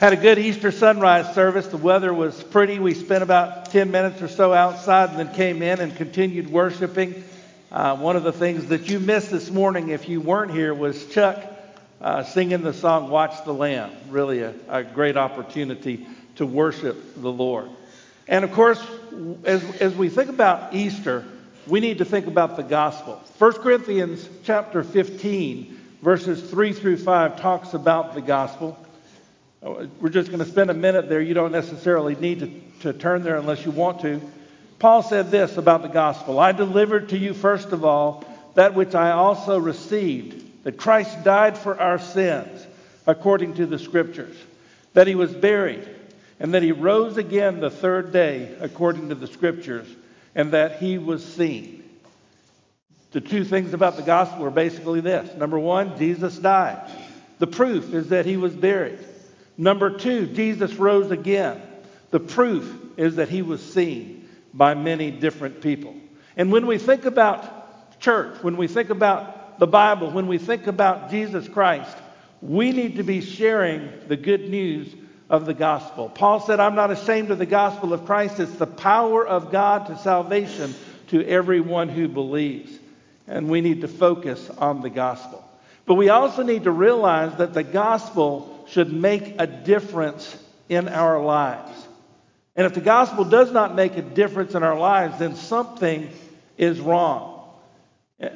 Had a good Easter sunrise service. The weather was pretty. We spent about 10 minutes or so outside and then came in and continued worshiping. Uh, one of the things that you missed this morning, if you weren't here, was Chuck uh, singing the song Watch the Lamb. Really a, a great opportunity to worship the Lord. And of course, as, as we think about Easter, we need to think about the gospel. 1 Corinthians chapter 15, verses 3 through 5 talks about the gospel. Uh, we're just going to spend a minute there. You don't necessarily need to, to turn there unless you want to. Paul said this about the gospel I delivered to you, first of all, that which I also received, that Christ died for our sins, according to the scriptures, that he was buried, and that he rose again the third day, according to the scriptures, and that he was seen. The two things about the gospel are basically this number one, Jesus died. The proof is that he was buried. Number two, Jesus rose again. The proof is that he was seen by many different people. And when we think about church, when we think about the Bible, when we think about Jesus Christ, we need to be sharing the good news of the gospel. Paul said, I'm not ashamed of the gospel of Christ. It's the power of God to salvation to everyone who believes. And we need to focus on the gospel. But we also need to realize that the gospel should make a difference in our lives. And if the gospel does not make a difference in our lives, then something is wrong.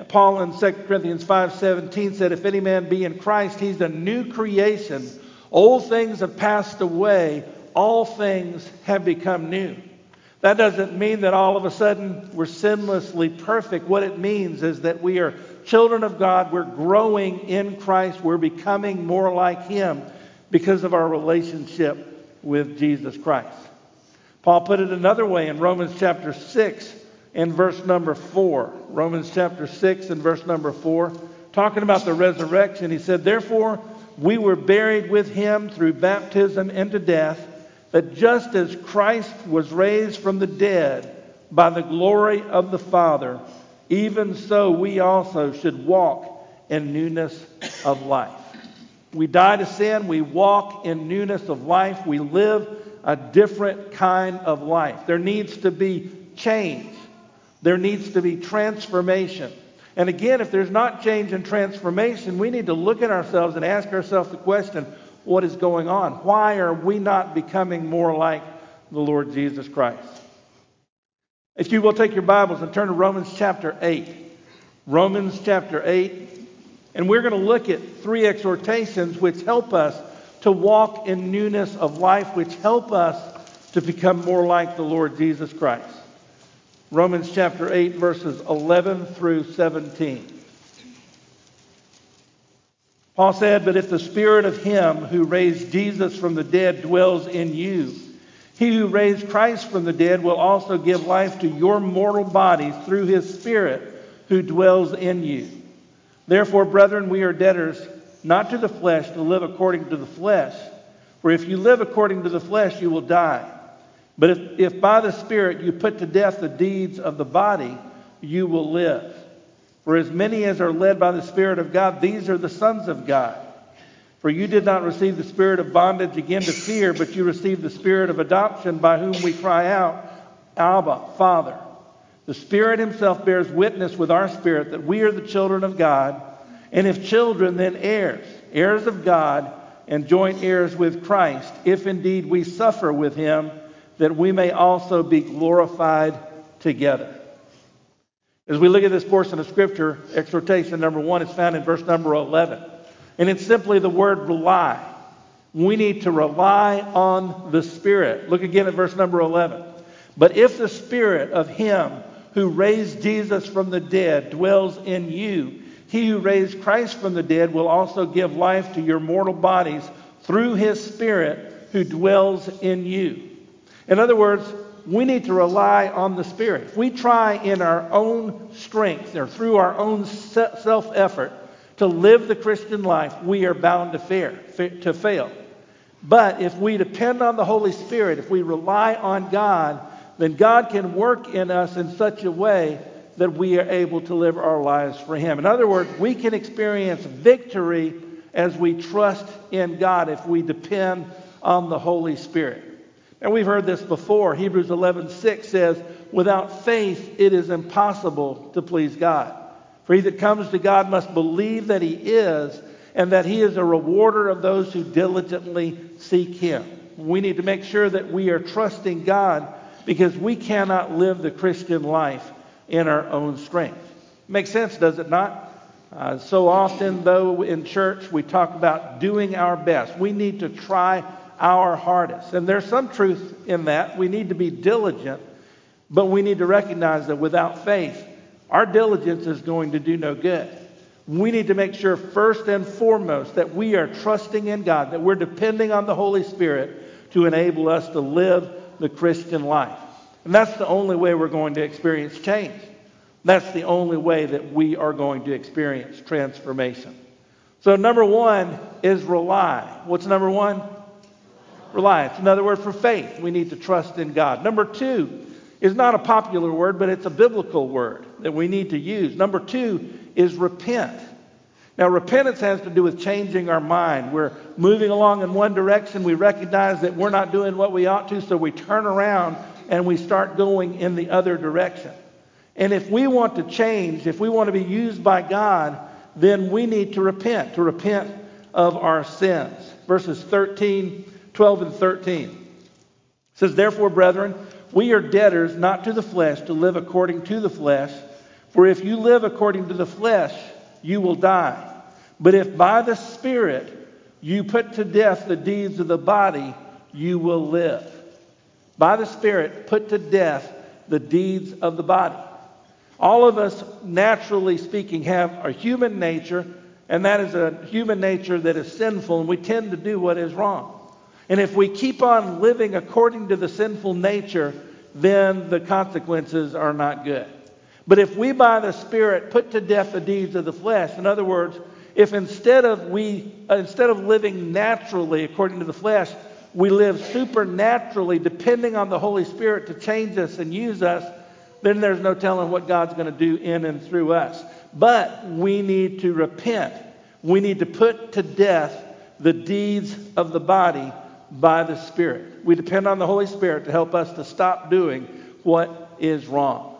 Paul in 2 Corinthians 5:17 said, "If any man be in Christ, he's a new creation. Old things have passed away; all things have become new." That doesn't mean that all of a sudden we're sinlessly perfect. What it means is that we are children of God. We're growing in Christ. We're becoming more like Him because of our relationship with Jesus Christ. Paul put it another way in Romans chapter 6 and verse number 4. Romans chapter 6 and verse number 4, talking about the resurrection, he said, Therefore, we were buried with him through baptism into death, that just as Christ was raised from the dead by the glory of the Father, even so we also should walk in newness of life. We die to sin. We walk in newness of life. We live a different kind of life. There needs to be change. There needs to be transformation. And again, if there's not change and transformation, we need to look at ourselves and ask ourselves the question what is going on? Why are we not becoming more like the Lord Jesus Christ? If you will take your Bibles and turn to Romans chapter 8. Romans chapter 8, and we're going to look at three exhortations which help us to walk in newness of life, which help us to become more like the Lord Jesus Christ. Romans chapter 8, verses 11 through 17. Paul said, But if the spirit of him who raised Jesus from the dead dwells in you, he who raised Christ from the dead will also give life to your mortal bodies through his spirit who dwells in you. Therefore, brethren, we are debtors not to the flesh to live according to the flesh. For if you live according to the flesh, you will die. But if, if by the Spirit you put to death the deeds of the body, you will live. For as many as are led by the Spirit of God, these are the sons of God. For you did not receive the spirit of bondage again to fear, but you received the spirit of adoption by whom we cry out, Abba, Father. The Spirit Himself bears witness with our spirit that we are the children of God, and if children, then heirs, heirs of God, and joint heirs with Christ, if indeed we suffer with Him, that we may also be glorified together. As we look at this portion of Scripture, exhortation number one is found in verse number 11. And it's simply the word rely. We need to rely on the Spirit. Look again at verse number 11. But if the Spirit of Him who raised Jesus from the dead dwells in you. He who raised Christ from the dead will also give life to your mortal bodies through his Spirit who dwells in you. In other words, we need to rely on the Spirit. If we try in our own strength or through our own self effort to live the Christian life, we are bound to, fear, to fail. But if we depend on the Holy Spirit, if we rely on God, then God can work in us in such a way that we are able to live our lives for Him. In other words, we can experience victory as we trust in God if we depend on the Holy Spirit. And we've heard this before. Hebrews 11:6 says, "Without faith it is impossible to please God. For he that comes to God must believe that he is, and that he is a rewarder of those who diligently seek him." We need to make sure that we are trusting God because we cannot live the Christian life in our own strength. Makes sense, does it not? Uh, so often, though, in church, we talk about doing our best. We need to try our hardest. And there's some truth in that. We need to be diligent, but we need to recognize that without faith, our diligence is going to do no good. We need to make sure, first and foremost, that we are trusting in God, that we're depending on the Holy Spirit to enable us to live the Christian life. And that's the only way we're going to experience change. That's the only way that we are going to experience transformation. So, number one is rely. What's number one? It's another word for faith. We need to trust in God. Number two is not a popular word, but it's a biblical word that we need to use. Number two is repent. Now, repentance has to do with changing our mind. We're moving along in one direction. We recognize that we're not doing what we ought to, so we turn around and we start going in the other direction. And if we want to change, if we want to be used by God, then we need to repent, to repent of our sins. Verses 13, 12, and 13 it says, Therefore, brethren, we are debtors not to the flesh to live according to the flesh. For if you live according to the flesh, you will die. But if by the Spirit you put to death the deeds of the body, you will live. By the Spirit, put to death the deeds of the body. All of us, naturally speaking, have a human nature, and that is a human nature that is sinful, and we tend to do what is wrong. And if we keep on living according to the sinful nature, then the consequences are not good. But if we by the Spirit put to death the deeds of the flesh, in other words, if instead of we uh, instead of living naturally according to the flesh, we live supernaturally depending on the Holy Spirit to change us and use us, then there's no telling what God's going to do in and through us. But we need to repent. We need to put to death the deeds of the body by the Spirit. We depend on the Holy Spirit to help us to stop doing what is wrong.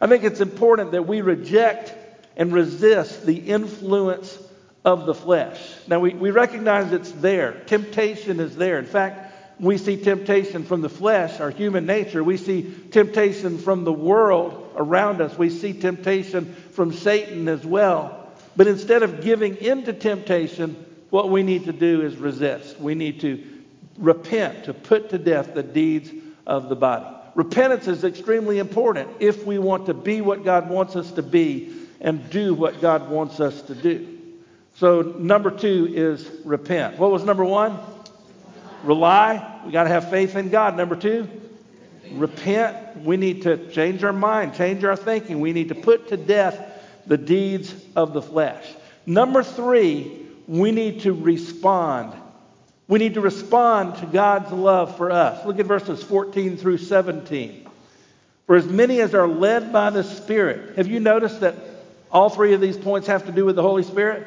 I think it's important that we reject and resist the influence of the flesh. Now, we, we recognize it's there. Temptation is there. In fact, we see temptation from the flesh, our human nature. We see temptation from the world around us. We see temptation from Satan as well. But instead of giving in to temptation, what we need to do is resist. We need to repent, to put to death the deeds of the body. Repentance is extremely important if we want to be what God wants us to be and do what God wants us to do. So, number two is repent. What was number one? Rely. We got to have faith in God. Number two, repent. We need to change our mind, change our thinking. We need to put to death the deeds of the flesh. Number three, we need to respond. We need to respond to God's love for us. Look at verses 14 through 17. For as many as are led by the Spirit, have you noticed that all three of these points have to do with the Holy Spirit?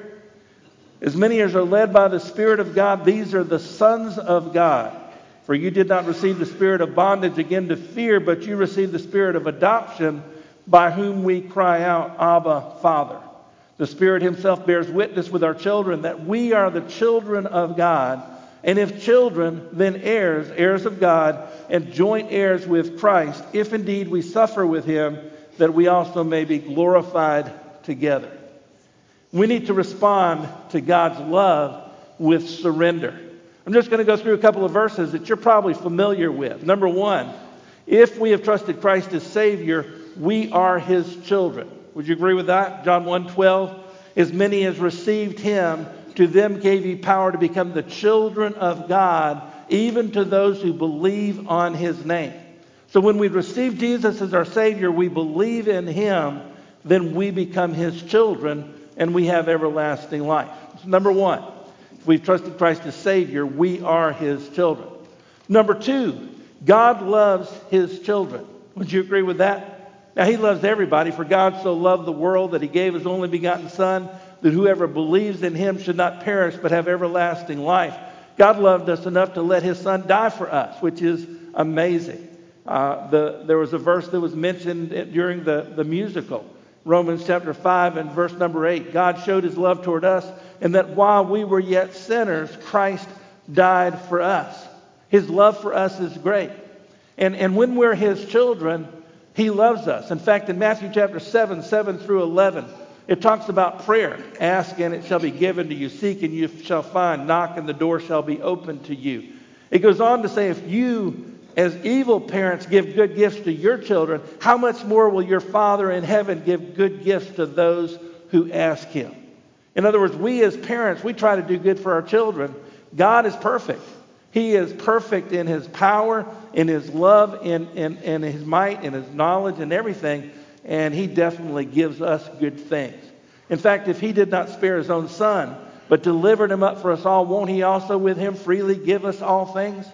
As many as are led by the Spirit of God, these are the sons of God. For you did not receive the spirit of bondage again to fear, but you received the spirit of adoption, by whom we cry out, Abba, Father. The Spirit Himself bears witness with our children that we are the children of God. And if children, then heirs, heirs of God, and joint heirs with Christ, if indeed we suffer with Him, that we also may be glorified together. We need to respond to God's love with surrender. I'm just going to go through a couple of verses that you're probably familiar with. Number one, if we have trusted Christ as Savior, we are His children. Would you agree with that? John 1:12. As many as received Him, to them gave He power to become the children of God, even to those who believe on His name. So when we receive Jesus as our Savior, we believe in Him, then we become His children and we have everlasting life. Number one, if we've trusted Christ as Savior, we are His children. Number two, God loves His children. Would you agree with that? Now, He loves everybody, for God so loved the world that He gave His only begotten Son, that whoever believes in Him should not perish but have everlasting life. God loved us enough to let his son die for us, which is amazing. Uh, the, there was a verse that was mentioned during the, the musical, Romans chapter 5 and verse number 8. God showed his love toward us, and that while we were yet sinners, Christ died for us. His love for us is great. And, and when we're his children, he loves us. In fact, in Matthew chapter 7, 7 through 11, it talks about prayer. Ask and it shall be given to you. Seek and you shall find. Knock and the door shall be opened to you. It goes on to say, if you as evil parents give good gifts to your children, how much more will your Father in heaven give good gifts to those who ask him? In other words, we as parents, we try to do good for our children. God is perfect. He is perfect in his power, in his love, in, in, in his might, in his knowledge, and everything. And he definitely gives us good things. In fact, if he did not spare his own son, but delivered him up for us all, won't he also with him freely give us all things?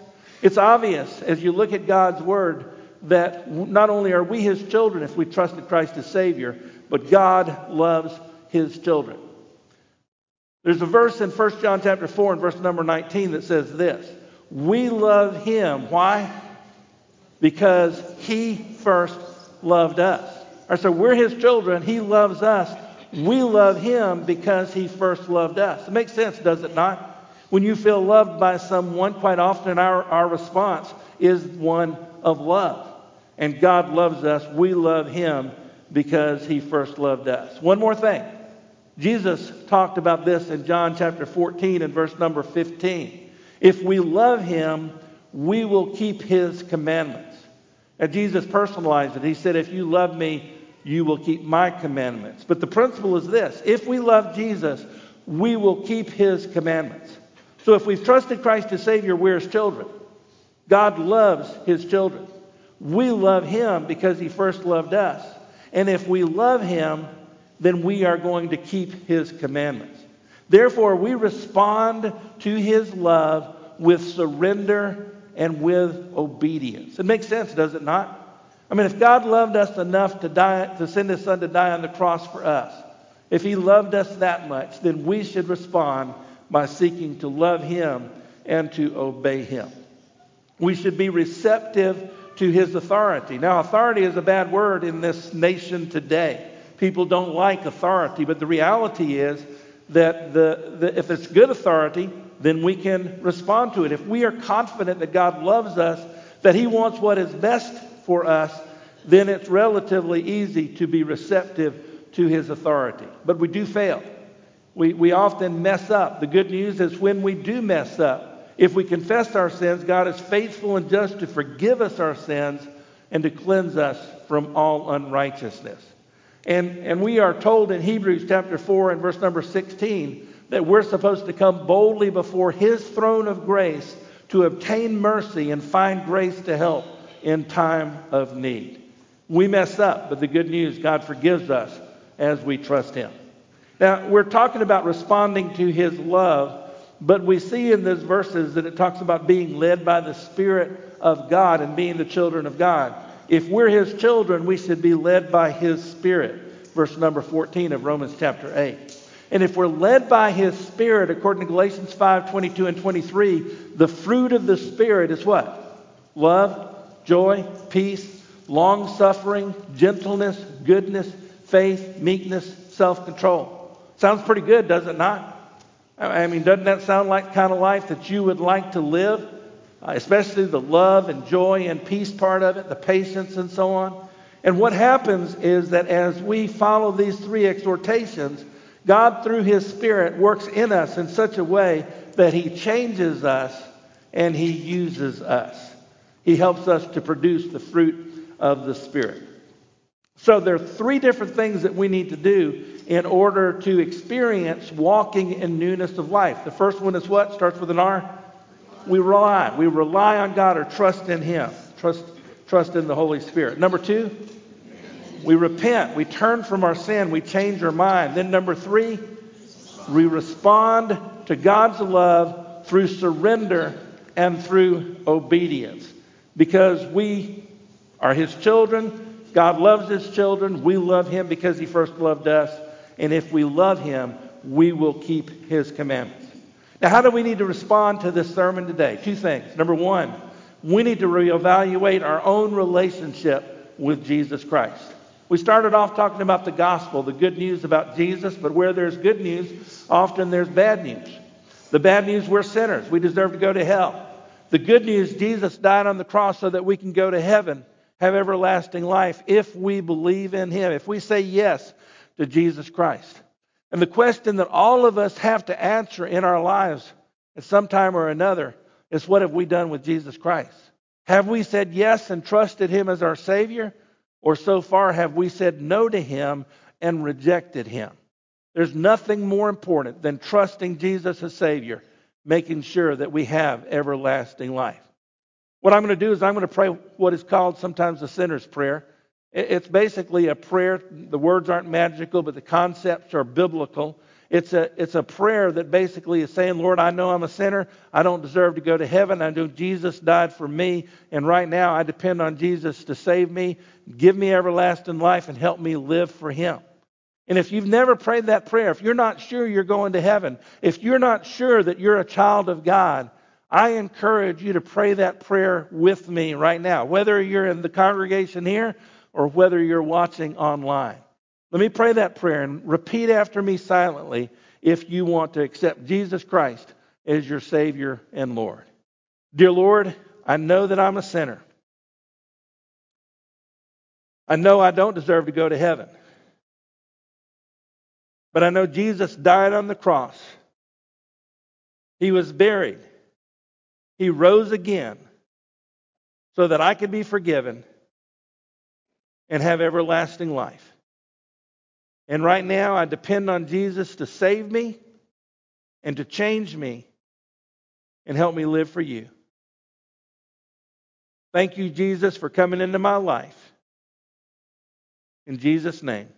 It's obvious as you look at God's word that not only are we his children if we trusted Christ as Savior, but God loves his children. There's a verse in 1 John chapter 4 and verse number 19 that says this. We love him. Why? Because he first loved us. Or so we're his children. He loves us. We love him because he first loved us. It makes sense, does it not? When you feel loved by someone, quite often our, our response is one of love. And God loves us. We love Him because He first loved us. One more thing. Jesus talked about this in John chapter 14 and verse number 15. If we love Him, we will keep His commandments. And Jesus personalized it. He said, If you love me, you will keep my commandments. But the principle is this if we love Jesus, we will keep His commandments. So if we've trusted Christ as Savior, we're His children. God loves His children. We love Him because He first loved us. And if we love Him, then we are going to keep His commandments. Therefore, we respond to His love with surrender and with obedience. It makes sense, does it not? I mean, if God loved us enough to die, to send His Son to die on the cross for us, if He loved us that much, then we should respond by seeking to love Him and to obey Him. We should be receptive to His authority. Now, authority is a bad word in this nation today. People don't like authority, but the reality is that the, the, if it's good authority, then we can respond to it. If we are confident that God loves us, that He wants what is best for us, then it's relatively easy to be receptive to His authority. But we do fail. We, we often mess up. The good news is when we do mess up, if we confess our sins, God is faithful and just to forgive us our sins and to cleanse us from all unrighteousness. And, and we are told in Hebrews chapter 4 and verse number 16 that we're supposed to come boldly before His throne of grace to obtain mercy and find grace to help in time of need. We mess up, but the good news, God forgives us as we trust Him. Now, we're talking about responding to his love, but we see in these verses that it talks about being led by the Spirit of God and being the children of God. If we're his children, we should be led by his Spirit. Verse number 14 of Romans chapter 8. And if we're led by his Spirit, according to Galatians 5 22 and 23, the fruit of the Spirit is what? Love, joy, peace, long suffering, gentleness, goodness, faith, meekness, self control. Sounds pretty good, does it not? I mean, doesn't that sound like kind of life that you would like to live? Uh, especially the love and joy and peace part of it, the patience and so on. And what happens is that as we follow these three exhortations, God, through His Spirit, works in us in such a way that He changes us and He uses us. He helps us to produce the fruit of the Spirit. So there are three different things that we need to do in order to experience walking in newness of life. The first one is what? Starts with an R. We rely. We rely on God or trust in Him. Trust, trust in the Holy Spirit. Number two, we repent. We turn from our sin. We change our mind. Then number three, we respond to God's love through surrender and through obedience. Because we are His children. God loves His children. We love Him because He first loved us. And if we love him, we will keep his commandments. Now, how do we need to respond to this sermon today? Two things. Number one, we need to reevaluate our own relationship with Jesus Christ. We started off talking about the gospel, the good news about Jesus, but where there's good news, often there's bad news. The bad news, we're sinners. We deserve to go to hell. The good news, Jesus died on the cross so that we can go to heaven, have everlasting life if we believe in Him, if we say yes to Jesus Christ. And the question that all of us have to answer in our lives at some time or another is what have we done with Jesus Christ? Have we said yes and trusted Him as our Savior? Or so far have we said no to Him and rejected Him? There's nothing more important than trusting Jesus as Savior, making sure that we have everlasting life. What I'm going to do is I'm going to pray what is called sometimes the sinner's prayer. It's basically a prayer. The words aren't magical, but the concepts are biblical. It's a, it's a prayer that basically is saying, Lord, I know I'm a sinner. I don't deserve to go to heaven. I know Jesus died for me. And right now I depend on Jesus to save me, give me everlasting life, and help me live for Him. And if you've never prayed that prayer, if you're not sure you're going to heaven, if you're not sure that you're a child of God, I encourage you to pray that prayer with me right now, whether you're in the congregation here or whether you're watching online. Let me pray that prayer and repeat after me silently if you want to accept Jesus Christ as your Savior and Lord. Dear Lord, I know that I'm a sinner. I know I don't deserve to go to heaven. But I know Jesus died on the cross. He was buried. He rose again so that I could be forgiven and have everlasting life. And right now, I depend on Jesus to save me and to change me and help me live for you. Thank you, Jesus, for coming into my life. In Jesus' name,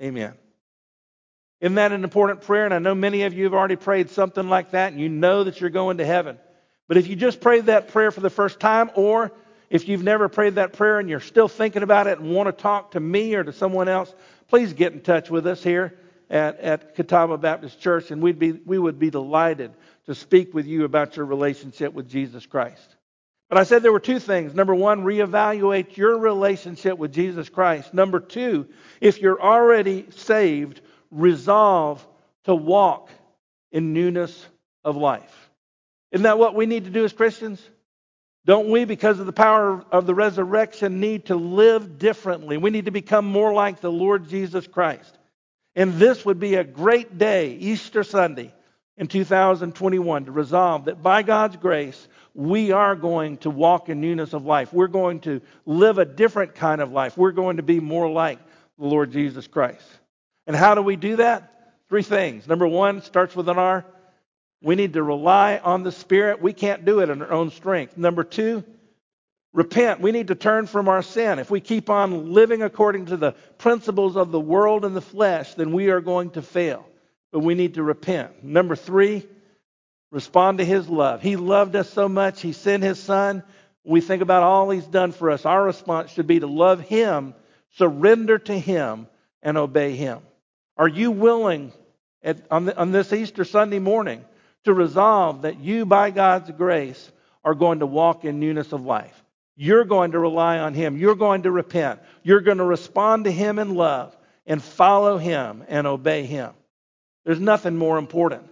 amen. Isn't that an important prayer? And I know many of you have already prayed something like that, and you know that you're going to heaven. But if you just prayed that prayer for the first time, or if you've never prayed that prayer and you're still thinking about it and want to talk to me or to someone else, please get in touch with us here at, at Catawba Baptist Church, and we'd be, we would be delighted to speak with you about your relationship with Jesus Christ. But I said there were two things. Number one, reevaluate your relationship with Jesus Christ. Number two, if you're already saved, resolve to walk in newness of life. Isn't that what we need to do as Christians? Don't we, because of the power of the resurrection, need to live differently? We need to become more like the Lord Jesus Christ. And this would be a great day, Easter Sunday in 2021, to resolve that by God's grace, we are going to walk in newness of life. We're going to live a different kind of life. We're going to be more like the Lord Jesus Christ. And how do we do that? Three things. Number one starts with an R we need to rely on the Spirit. We can't do it in our own strength. Number two, repent. We need to turn from our sin. If we keep on living according to the principles of the world and the flesh, then we are going to fail. But we need to repent. Number three, respond to His love. He loved us so much, He sent His Son. we think about all He's done for us, our response should be to love Him, surrender to Him, and obey Him. Are you willing at, on, the, on this Easter Sunday morning? to resolve that you, by God's grace, are going to walk in newness of life. You're going to rely on Him. You're going to repent. You're going to respond to Him in love and follow Him and obey Him. There's nothing more important.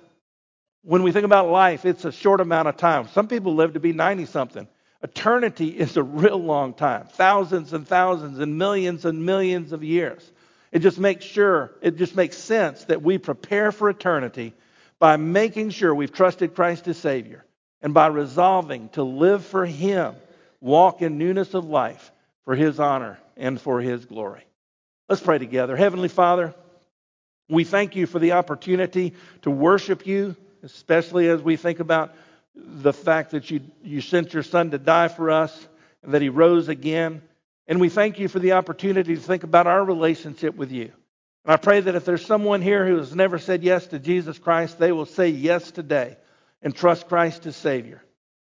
When we think about life, it's a short amount of time. Some people live to be 90 something. Eternity is a real long time thousands and thousands and millions and millions of years. It just makes sure, it just makes sense that we prepare for eternity by making sure we've trusted Christ as Savior and by resolving to live for Him, walk in newness of life for His honor and for His glory. Let's pray together. Heavenly Father, we thank you for the opportunity to worship you, especially as we think about the fact that you, you sent your Son to die for us and that He rose again. And we thank you for the opportunity to think about our relationship with you. And I pray that if there's someone here who has never said yes to Jesus Christ, they will say yes today and trust Christ as Savior.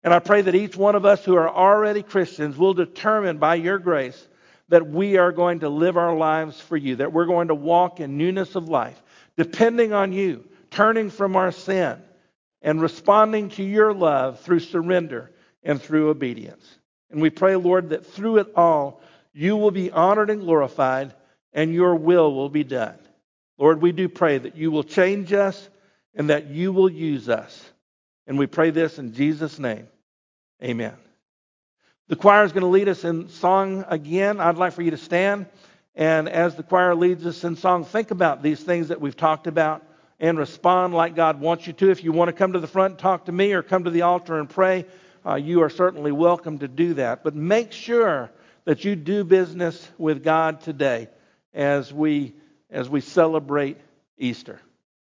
And I pray that each one of us who are already Christians will determine by your grace that we are going to live our lives for you, that we're going to walk in newness of life, depending on you, turning from our sin, and responding to your love through surrender and through obedience. And we pray, Lord, that through it all, you will be honored and glorified, and your will will be done. Lord, we do pray that you will change us and that you will use us. And we pray this in Jesus' name. Amen. The choir is going to lead us in song again. I'd like for you to stand. And as the choir leads us in song, think about these things that we've talked about and respond like God wants you to. If you want to come to the front talk to me or come to the altar and pray, uh, you are certainly welcome to do that. But make sure that you do business with God today as we as we celebrate Easter.